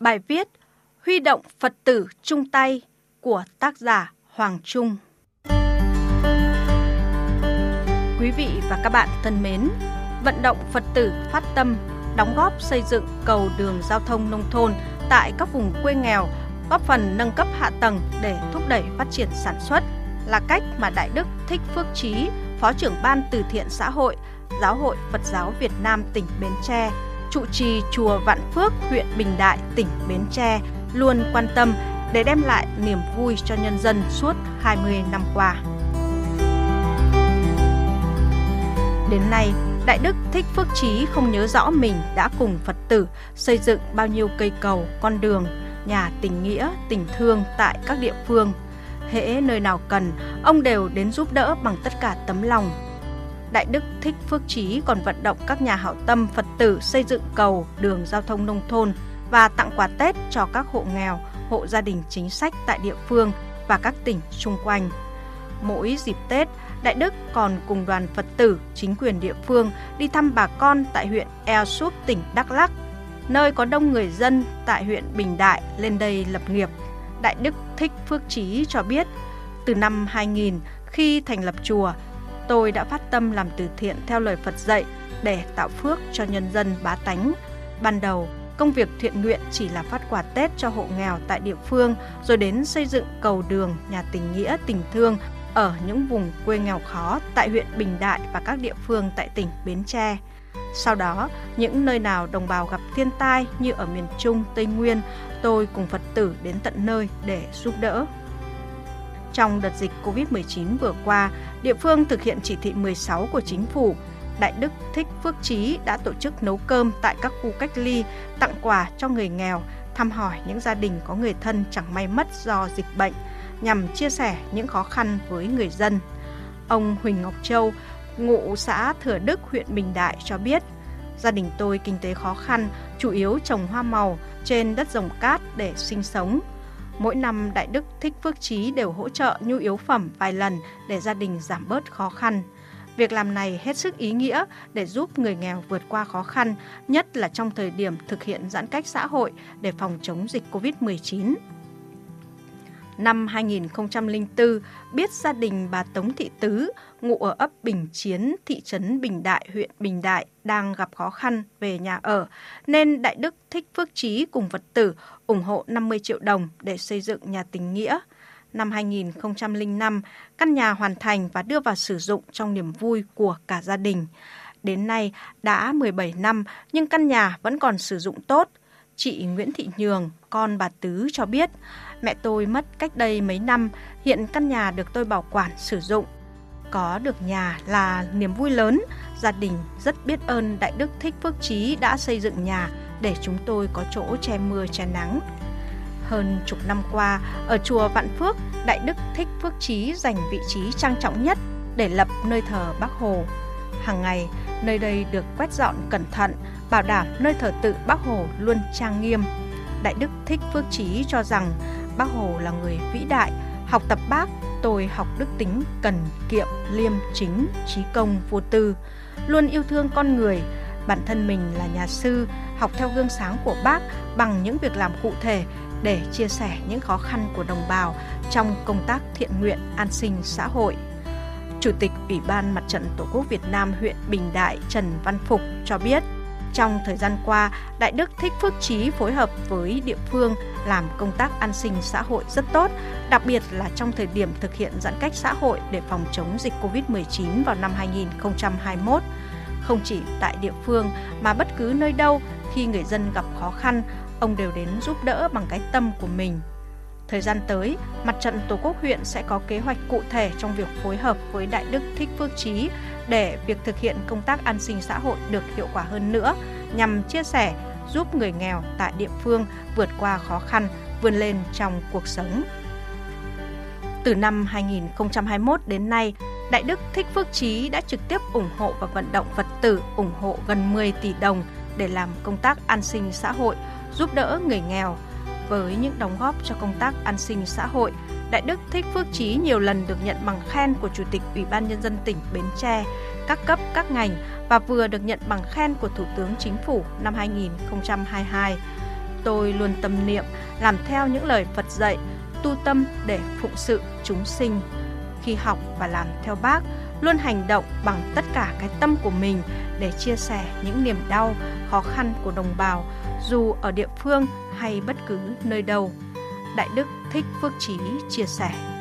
Bài viết Huy động Phật tử chung tay của tác giả Hoàng Trung. Quý vị và các bạn thân mến, vận động Phật tử phát tâm đóng góp xây dựng cầu đường giao thông nông thôn tại các vùng quê nghèo, góp phần nâng cấp hạ tầng để thúc đẩy phát triển sản xuất là cách mà Đại Đức Thích Phước Trí, Phó trưởng Ban Từ thiện xã hội, Giáo hội Phật giáo Việt Nam tỉnh Bến Tre, trụ trì chùa Vạn Phước, huyện Bình Đại, tỉnh Bến Tre luôn quan tâm để đem lại niềm vui cho nhân dân suốt 20 năm qua. Đến nay, Đại Đức Thích Phước Trí không nhớ rõ mình đã cùng Phật tử xây dựng bao nhiêu cây cầu, con đường, nhà tình nghĩa, tình thương tại các địa phương. Hễ nơi nào cần, ông đều đến giúp đỡ bằng tất cả tấm lòng. Đại Đức Thích Phước Trí còn vận động các nhà hảo tâm Phật tử xây dựng cầu, đường giao thông nông thôn và tặng quà Tết cho các hộ nghèo, hộ gia đình chính sách tại địa phương và các tỉnh xung quanh. Mỗi dịp Tết, Đại Đức còn cùng đoàn Phật tử, chính quyền địa phương đi thăm bà con tại huyện Ea Súp, tỉnh Đắk Lắk, nơi có đông người dân tại huyện Bình Đại lên đây lập nghiệp. Đại Đức Thích Phước Trí cho biết, từ năm 2000, khi thành lập chùa, tôi đã phát tâm làm từ thiện theo lời Phật dạy để tạo phước cho nhân dân bá tánh. Ban đầu, công việc thiện nguyện chỉ là phát quà Tết cho hộ nghèo tại địa phương, rồi đến xây dựng cầu đường, nhà tình nghĩa, tình thương ở những vùng quê nghèo khó tại huyện Bình Đại và các địa phương tại tỉnh Bến Tre. Sau đó, những nơi nào đồng bào gặp thiên tai như ở miền Trung, Tây Nguyên, tôi cùng Phật tử đến tận nơi để giúp đỡ. Trong đợt dịch COVID-19 vừa qua, địa phương thực hiện chỉ thị 16 của chính phủ, Đại Đức Thích Phước Trí đã tổ chức nấu cơm tại các khu cách ly, tặng quà cho người nghèo, thăm hỏi những gia đình có người thân chẳng may mất do dịch bệnh, nhằm chia sẻ những khó khăn với người dân. Ông Huỳnh Ngọc Châu, ngụ xã Thừa Đức, huyện Bình Đại cho biết, gia đình tôi kinh tế khó khăn, chủ yếu trồng hoa màu trên đất rồng cát để sinh sống. Mỗi năm Đại Đức Thích Phước Trí đều hỗ trợ nhu yếu phẩm vài lần để gia đình giảm bớt khó khăn. Việc làm này hết sức ý nghĩa để giúp người nghèo vượt qua khó khăn, nhất là trong thời điểm thực hiện giãn cách xã hội để phòng chống dịch COVID-19. Năm 2004, biết gia đình bà Tống Thị Tứ, ngụ ở ấp Bình Chiến, thị trấn Bình Đại, huyện Bình Đại đang gặp khó khăn về nhà ở, nên Đại Đức Thích Phước Trí cùng Phật tử ủng hộ 50 triệu đồng để xây dựng nhà tình nghĩa. Năm 2005, căn nhà hoàn thành và đưa vào sử dụng trong niềm vui của cả gia đình. Đến nay đã 17 năm nhưng căn nhà vẫn còn sử dụng tốt. Chị Nguyễn Thị Nhường, con bà Tứ cho biết, mẹ tôi mất cách đây mấy năm, hiện căn nhà được tôi bảo quản sử dụng. Có được nhà là niềm vui lớn, gia đình rất biết ơn Đại Đức Thích Phước Trí đã xây dựng nhà để chúng tôi có chỗ che mưa che nắng. Hơn chục năm qua, ở chùa Vạn Phước, Đại Đức Thích Phước Trí dành vị trí trang trọng nhất để lập nơi thờ Bác Hồ. Hàng ngày, nơi đây được quét dọn cẩn thận, bảo đảm nơi thờ tự Bác Hồ luôn trang nghiêm. Đại Đức Thích Phước Trí cho rằng Bác Hồ là người vĩ đại, học tập bác, tôi học đức tính cần kiệm, liêm chính, trí công, vô tư, luôn yêu thương con người, bản thân mình là nhà sư, học theo gương sáng của bác bằng những việc làm cụ thể để chia sẻ những khó khăn của đồng bào trong công tác thiện nguyện an sinh xã hội. Chủ tịch Ủy ban Mặt trận Tổ quốc Việt Nam huyện Bình Đại Trần Văn Phục cho biết, trong thời gian qua, Đại Đức Thích Phước Trí phối hợp với địa phương làm công tác an sinh xã hội rất tốt, đặc biệt là trong thời điểm thực hiện giãn cách xã hội để phòng chống dịch COVID-19 vào năm 2021. Không chỉ tại địa phương mà bất cứ nơi đâu khi người dân gặp khó khăn, ông đều đến giúp đỡ bằng cái tâm của mình. Thời gian tới, Mặt trận Tổ quốc huyện sẽ có kế hoạch cụ thể trong việc phối hợp với Đại Đức Thích Phước Trí để việc thực hiện công tác an sinh xã hội được hiệu quả hơn nữa, nhằm chia sẻ, giúp người nghèo tại địa phương vượt qua khó khăn, vươn lên trong cuộc sống. Từ năm 2021 đến nay, Đại Đức Thích Phước Trí đã trực tiếp ủng hộ và vận động Phật tử ủng hộ gần 10 tỷ đồng để làm công tác an sinh xã hội, giúp đỡ người nghèo. Với những đóng góp cho công tác an sinh xã hội, Đại Đức Thích Phước Trí nhiều lần được nhận bằng khen của Chủ tịch Ủy ban Nhân dân tỉnh Bến Tre, các cấp, các ngành và vừa được nhận bằng khen của Thủ tướng Chính phủ năm 2022. Tôi luôn tâm niệm làm theo những lời Phật dạy, tu tâm để phụng sự chúng sinh. Khi học và làm theo bác, luôn hành động bằng tất cả cái tâm của mình để chia sẻ những niềm đau, khó khăn của đồng bào, dù ở địa phương hay bất cứ nơi đâu. Đại Đức Thích Phước Trí chia sẻ.